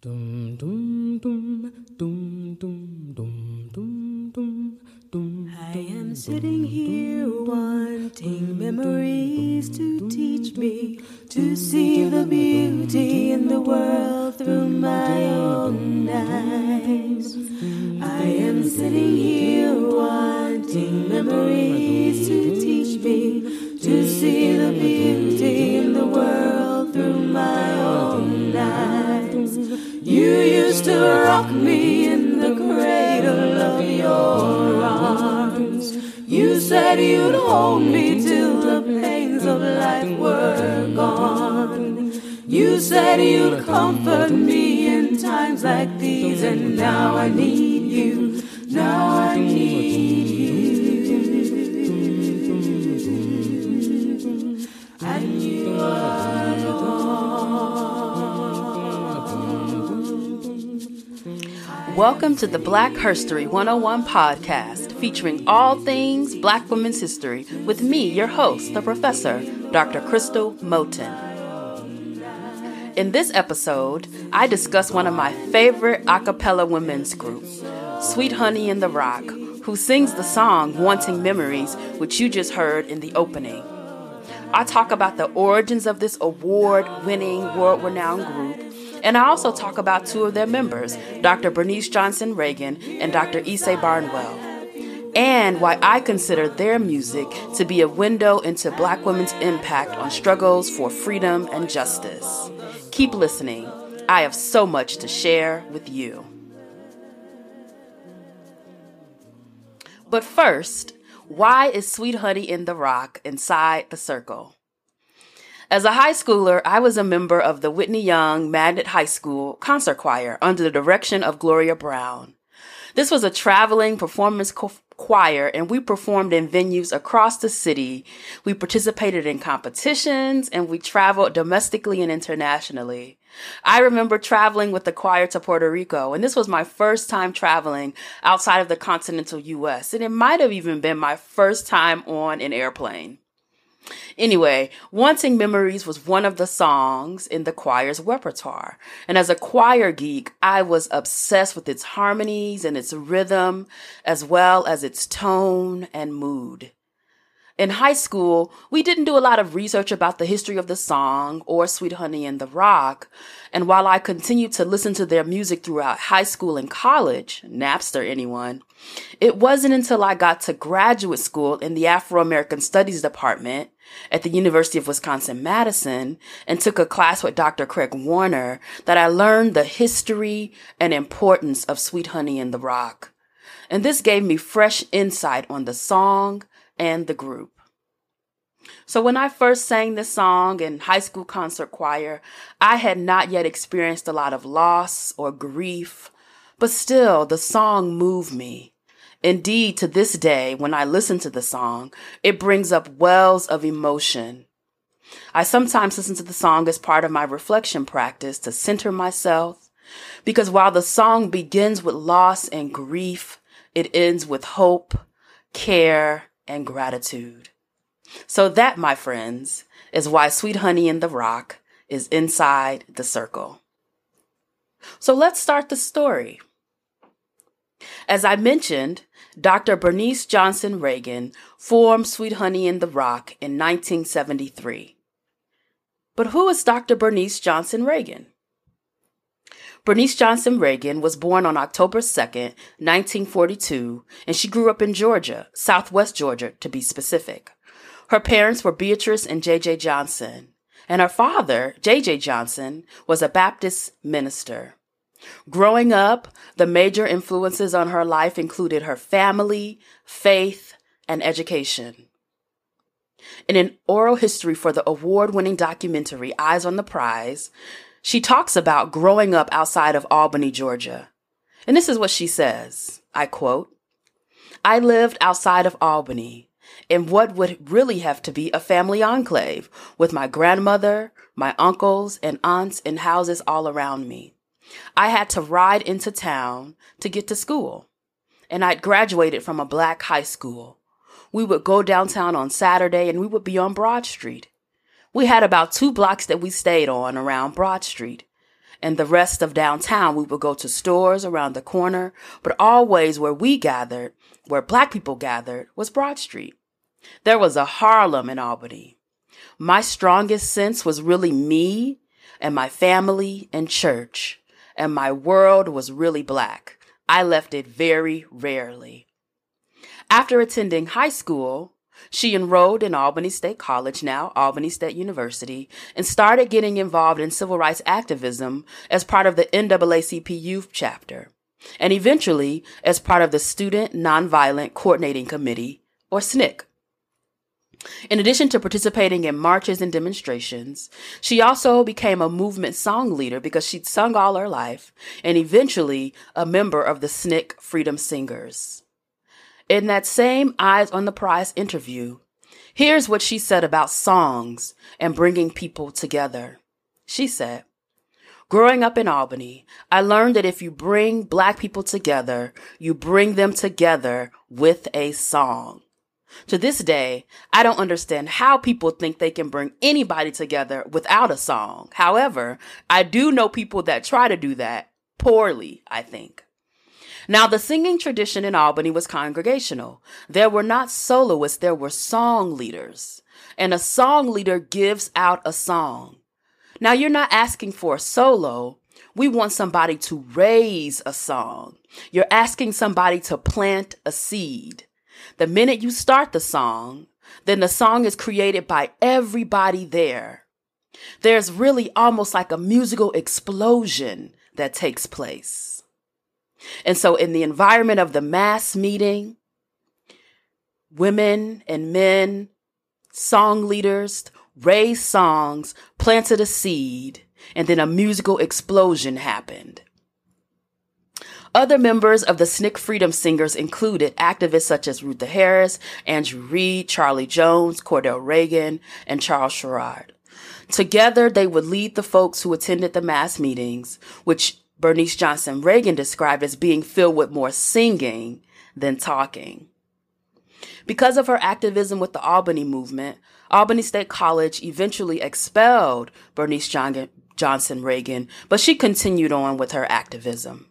I am sitting here wanting memories to teach me to see the beauty in the world through my own eyes. I am sitting here wanting memories to teach me to see the beauty You said you'd hold me till the pains of life were gone. You said you'd comfort me in times like these, and now I need you. Now I need you. And you are Welcome to the Black Herstory 101 podcast, featuring all things Black women's history, with me, your host, the professor, Dr. Crystal Moten. In this episode, I discuss one of my favorite a cappella women's groups, Sweet Honey in the Rock, who sings the song Wanting Memories, which you just heard in the opening. I talk about the origins of this award winning, world renowned group and I also talk about two of their members, Dr. Bernice Johnson Reagon and Dr. Ysaye Barnwell, and why I consider their music to be a window into black women's impact on struggles for freedom and justice. Keep listening. I have so much to share with you. But first, why is Sweet Honey in the Rock inside the circle? As a high schooler, I was a member of the Whitney Young Magnet High School concert choir under the direction of Gloria Brown. This was a traveling performance co- choir and we performed in venues across the city. We participated in competitions and we traveled domestically and internationally. I remember traveling with the choir to Puerto Rico and this was my first time traveling outside of the continental US and it might have even been my first time on an airplane. Anyway, Wanting Memories was one of the songs in the choir's repertoire. And as a choir geek, I was obsessed with its harmonies and its rhythm, as well as its tone and mood. In high school, we didn't do a lot of research about the history of the song or Sweet Honey in the Rock. And while I continued to listen to their music throughout high school and college, Napster anyone, it wasn't until I got to graduate school in the Afro American Studies department at the University of Wisconsin Madison and took a class with Dr. Craig Werner that I learned the history and importance of Sweet Honey in the Rock. And this gave me fresh insight on the song and the group. So when I first sang this song in high school concert choir, I had not yet experienced a lot of loss or grief, but still the song moved me. Indeed, to this day, when I listen to the song, it brings up wells of emotion. I sometimes listen to the song as part of my reflection practice to center myself, because while the song begins with loss and grief, it ends with hope, care, and gratitude. So that, my friends, is why Sweet Honey in the Rock is inside the circle. So let's start the story. As I mentioned, Dr. Bernice Johnson Reagon formed Sweet Honey in the Rock in 1973. But who is Dr. Bernice Johnson Reagon? Bernice Johnson Reagon was born on October 2nd, 1942, and she grew up in Georgia, southwest Georgia to be specific. Her parents were Beatrice and J.J. Johnson, and her father, J.J. Johnson, was a Baptist minister. Growing up, the major influences on her life included her family, faith, and education. In an oral history for the award winning documentary Eyes on the Prize, she talks about growing up outside of Albany, Georgia. And this is what she says I quote, I lived outside of Albany in what would really have to be a family enclave with my grandmother, my uncles, and aunts in houses all around me. I had to ride into town to get to school. And I'd graduated from a black high school. We would go downtown on Saturday and we would be on Broad Street. We had about two blocks that we stayed on around Broad Street. and the rest of downtown, we would go to stores around the corner, but always where we gathered, where black people gathered, was Broad Street. There was a Harlem in Albany. My strongest sense was really me and my family and church, and my world was really black. I left it very rarely. After attending high school, she enrolled in Albany State College, now Albany State University, and started getting involved in civil rights activism as part of the NAACP Youth Chapter, and eventually as part of the Student Nonviolent Coordinating Committee, or SNCC. In addition to participating in marches and demonstrations, she also became a movement song leader because she'd sung all her life and eventually a member of the SNCC Freedom Singers. In that same Eyes on the Prize interview, here's what she said about songs and bringing people together. She said, Growing up in Albany, I learned that if you bring black people together, you bring them together with a song. To this day, I don't understand how people think they can bring anybody together without a song. However, I do know people that try to do that poorly, I think. Now, the singing tradition in Albany was congregational. There were not soloists, there were song leaders. And a song leader gives out a song. Now, you're not asking for a solo. We want somebody to raise a song. You're asking somebody to plant a seed. The minute you start the song, then the song is created by everybody there. There's really almost like a musical explosion that takes place. And so, in the environment of the mass meeting, women and men, song leaders raised songs, planted a seed, and then a musical explosion happened. Other members of the SNCC Freedom Singers included activists such as Rutha Harris, Andrew Reed, Charlie Jones, Cordell Reagon, and Charles Sherrod. Together, they would lead the folks who attended the mass meetings, which Bernice Johnson Reagon described as being filled with more singing than talking. Because of her activism with the Albany movement, Albany State College eventually expelled Bernice John- Johnson Reagon, but she continued on with her activism.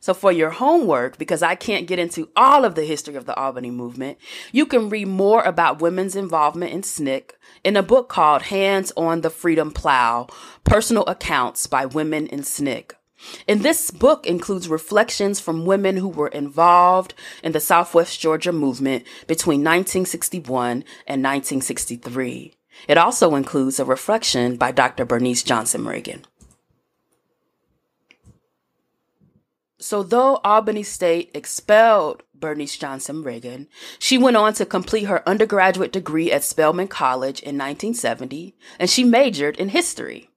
So for your homework, because I can't get into all of the history of the Albany movement, you can read more about women's involvement in SNCC in a book called Hands on the Freedom Plow, Personal Accounts by Women in SNCC. And this book includes reflections from women who were involved in the Southwest Georgia movement between 1961 and 1963. It also includes a reflection by Dr. Bernice Johnson Reagon. So, though Albany State expelled Bernice Johnson Reagon. she went on to complete her undergraduate degree at Spelman College in 1970, and she majored in history.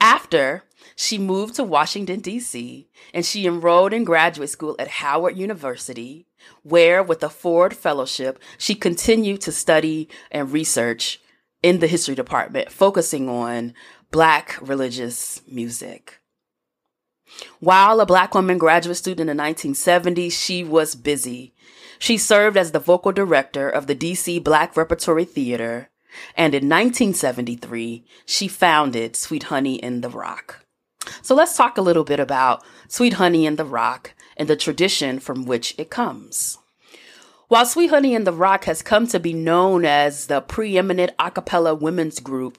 After, she moved to Washington, D.C., and she enrolled in graduate school at Howard University, where, with a Ford Fellowship, she continued to study and research in the history department, focusing on Black religious music. While a black woman graduate student in the 1970s, she was busy. She served as the vocal director of the DC Black Repertory Theater, and in 1973, she founded Sweet Honey in the Rock. So let's talk a little bit about Sweet Honey in the Rock and the tradition from which it comes. While Sweet Honey in the Rock has come to be known as the preeminent a cappella women's group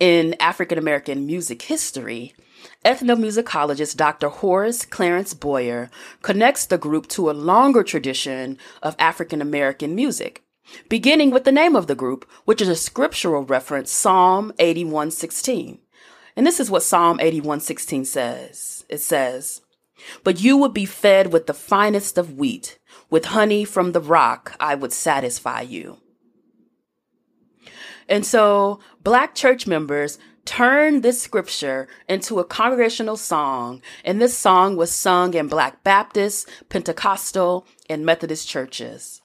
in African American music history, ethnomusicologist Dr. Horace Clarence Boyer connects the group to a longer tradition of African American music, beginning with the name of the group, which is a scriptural reference, Psalm 81:16. And this is what Psalm 81:16 says. It says, "But you would be fed with the finest of wheat, with honey from the rock I would satisfy you." And so, black church members turned this scripture into a congregational song, and this song was sung in Black Baptist, Pentecostal, and Methodist churches.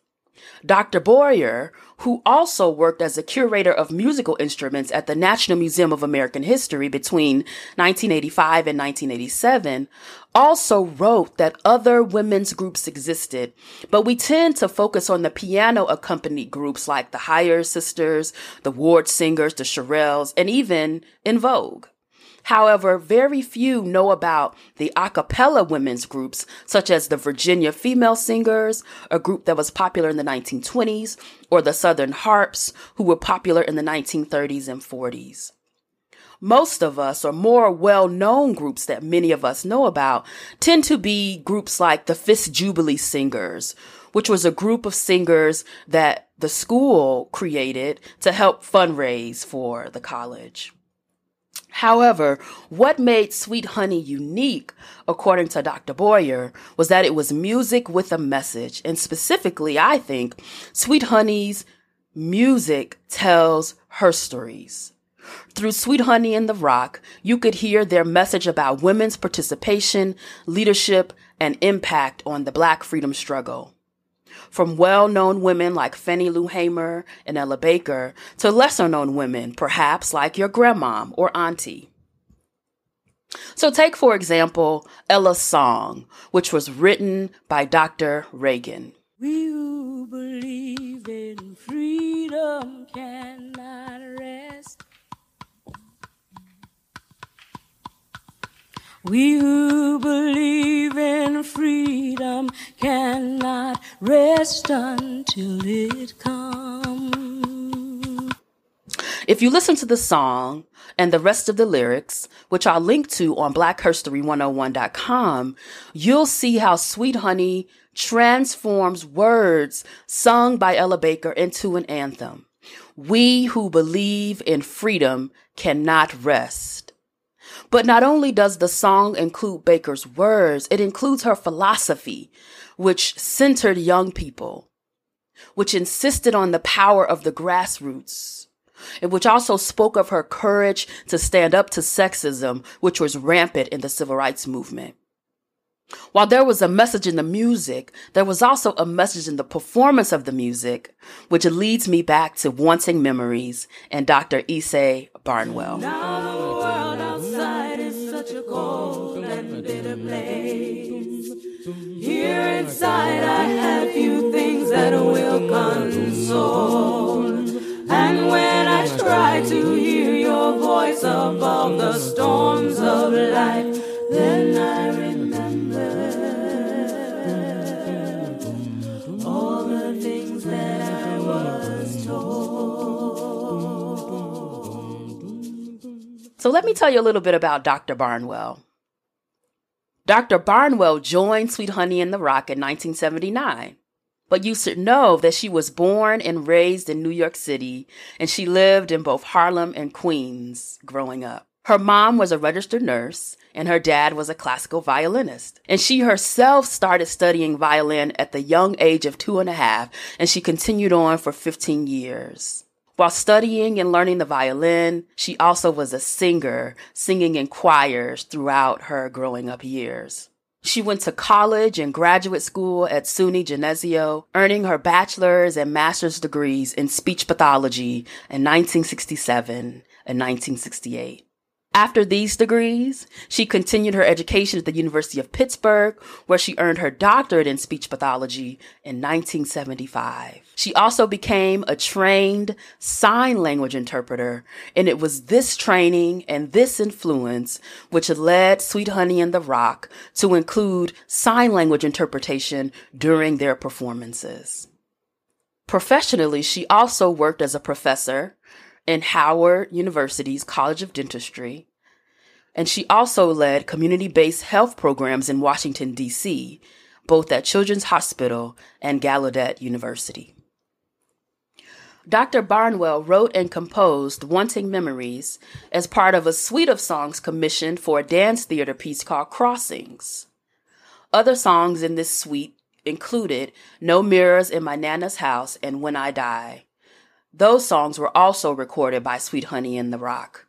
Dr. Boyer, who also worked as a curator of musical instruments at the National Museum of American History between 1985 and 1987, also wrote that other women's groups existed, but we tend to focus on the piano accompanied groups like the Higher Sisters, the Ward Singers, the Shirelles, and even En Vogue. However, very few know about the a cappella women's groups, such as the Virginia Female Singers, a group that was popular in the 1920s, or the Southern Harps, who were popular in the 1930s and 40s. Most of us, or more well known groups that many of us know about, tend to be groups like the Fisk Jubilee Singers, which was a group of singers that the school created to help fundraise for the college. However, what made Sweet Honey unique, according to Dr. Boyer, was that it was music with a message. And specifically, I think Sweet Honey's music tells her stories. Through Sweet Honey in the Rock, you could hear their message about women's participation, leadership, and impact on the Black freedom struggle from well-known women like Fannie Lou Hamer and Ella Baker to lesser-known women, perhaps like your grandma or auntie. So take, for example, Ella's song, which was written by Dr. Reagon. We who believe in freedom cannot rest We who believe in freedom cannot rest until it comes. If you listen to the song and the rest of the lyrics, which I'll link to on blackherstory101.com, you'll see how Sweet Honey transforms words sung by Ella Baker into an anthem. We who believe in freedom cannot rest. But not only does the song include Baker's words, it includes her philosophy, which centered young people, which insisted on the power of the grassroots, and which also spoke of her courage to stand up to sexism, which was rampant in the civil rights movement. While there was a message in the music, there was also a message in the performance of the music, which leads me back to Wanting Memories and Dr. Ysaye Barnwell. Now cold and bitter place. Here inside I have few things that will console. And when I try to hear your voice above the storms of life, then I So let me tell you a little bit about Dr. Barnwell. Dr. Barnwell joined Sweet Honey in the Rock in 1979. But you should know that she was born and raised in New York City, and she lived in both Harlem and Queens growing up. Her mom was a registered nurse, and her dad was a classical violinist. And she herself started studying violin at the young age of two and a half, and she continued on for 15 years. While studying and learning the violin, she also was a singer, singing in choirs throughout her growing up years. She went to college and graduate school at SUNY Geneseo, earning her bachelor's and master's degrees in speech pathology in 1967 and 1968. After these degrees, she continued her education at the University of Pittsburgh, where she earned her doctorate in speech pathology in 1975. She also became a trained sign language interpreter, and it was this training and this influence which led Sweet Honey and the Rock to include sign language interpretation during their performances. Professionally, she also worked as a professor in Howard University's College of Dentistry. And she also led community based health programs in Washington, D.C., both at Children's Hospital and Gallaudet University. Dr. Barnwell wrote and composed Wanting Memories as part of a suite of songs commissioned for a dance theater piece called Crossings. Other songs in this suite included No Mirrors in My Nana's House and When I Die. Those songs were also recorded by Sweet Honey in the Rock.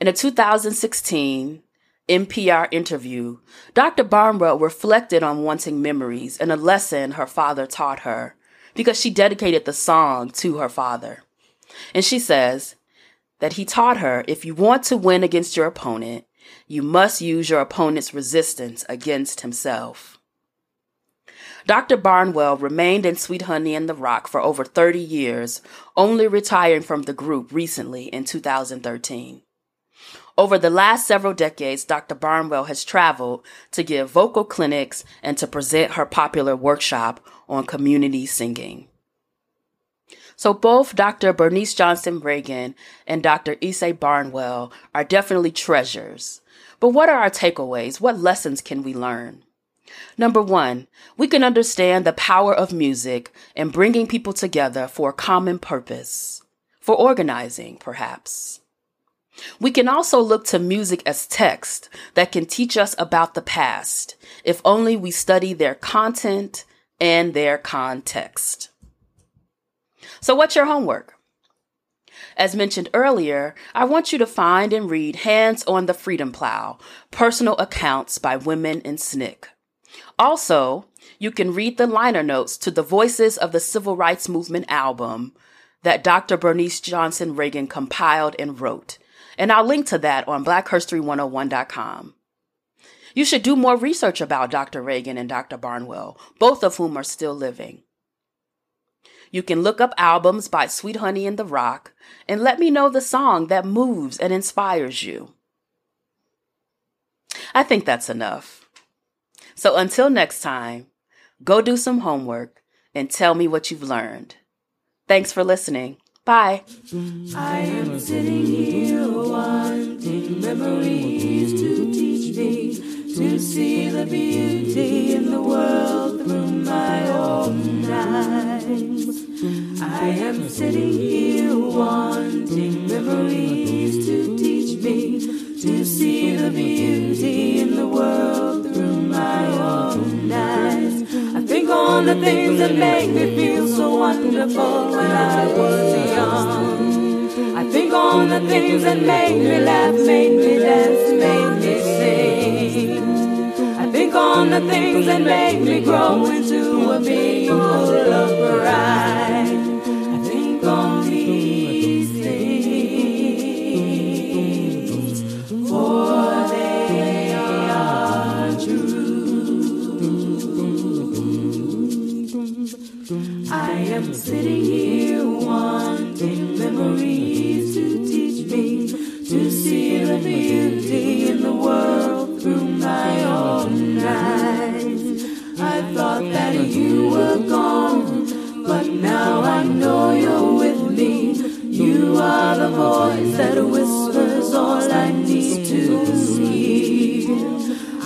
In a 2016 NPR interview, Dr. Barnwell reflected on wanting memories and a lesson her father taught her because she dedicated the song to her father. And she says that he taught her if you want to win against your opponent, you must use your opponent's resistance against himself. Dr. Barnwell remained in Sweet Honey and the Rock for over 30 years, only retiring from the group recently in 2013. Over the last several decades, Dr. Barnwell has traveled to give vocal clinics and to present her popular workshop on community singing. So both Dr. Bernice Johnson Reagon and Dr. Ysaye Barnwell are definitely treasures. But what are our takeaways? What lessons can we learn? Number one, we can understand the power of music and bringing people together for a common purpose, for organizing, perhaps. We can also look to music as text that can teach us about the past, if only we study their content and their context. So, what's your homework? As mentioned earlier, I want you to find and read Hands on the Freedom Plow Personal Accounts by Women in SNCC. Also, you can read the liner notes to the Voices of the Civil Rights Movement album that Dr. Bernice Johnson Reagon compiled and wrote. And I'll link to that on blackherstory101.com. You should do more research about Dr. Reagon and Dr. Barnwell, both of whom are still living. You can look up albums by Sweet Honey in the Rock and let me know the song that moves and inspires you. I think that's enough. So until next time, go do some homework and tell me what you've learned. Thanks for listening. Bye. I am sitting here wanting memories to teach me to see the beauty in the world through my own eyes. I am sitting here wanting memories to teach me to see the beauty in the world through my own eyes. I think on the things that make me feel so wonderful when I was young. I think on the things that made me laugh, made me dance, made me sing. I think on the things that made me grow into a being full of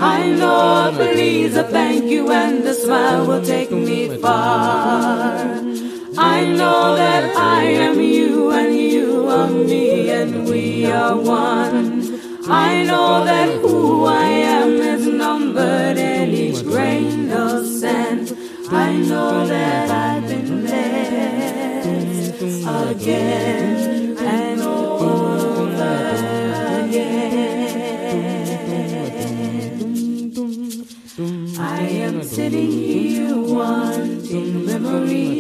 I know please, a thank you, and a smile will take me far. I know that I am you and you are me and we are one. I know that who I am wanting memories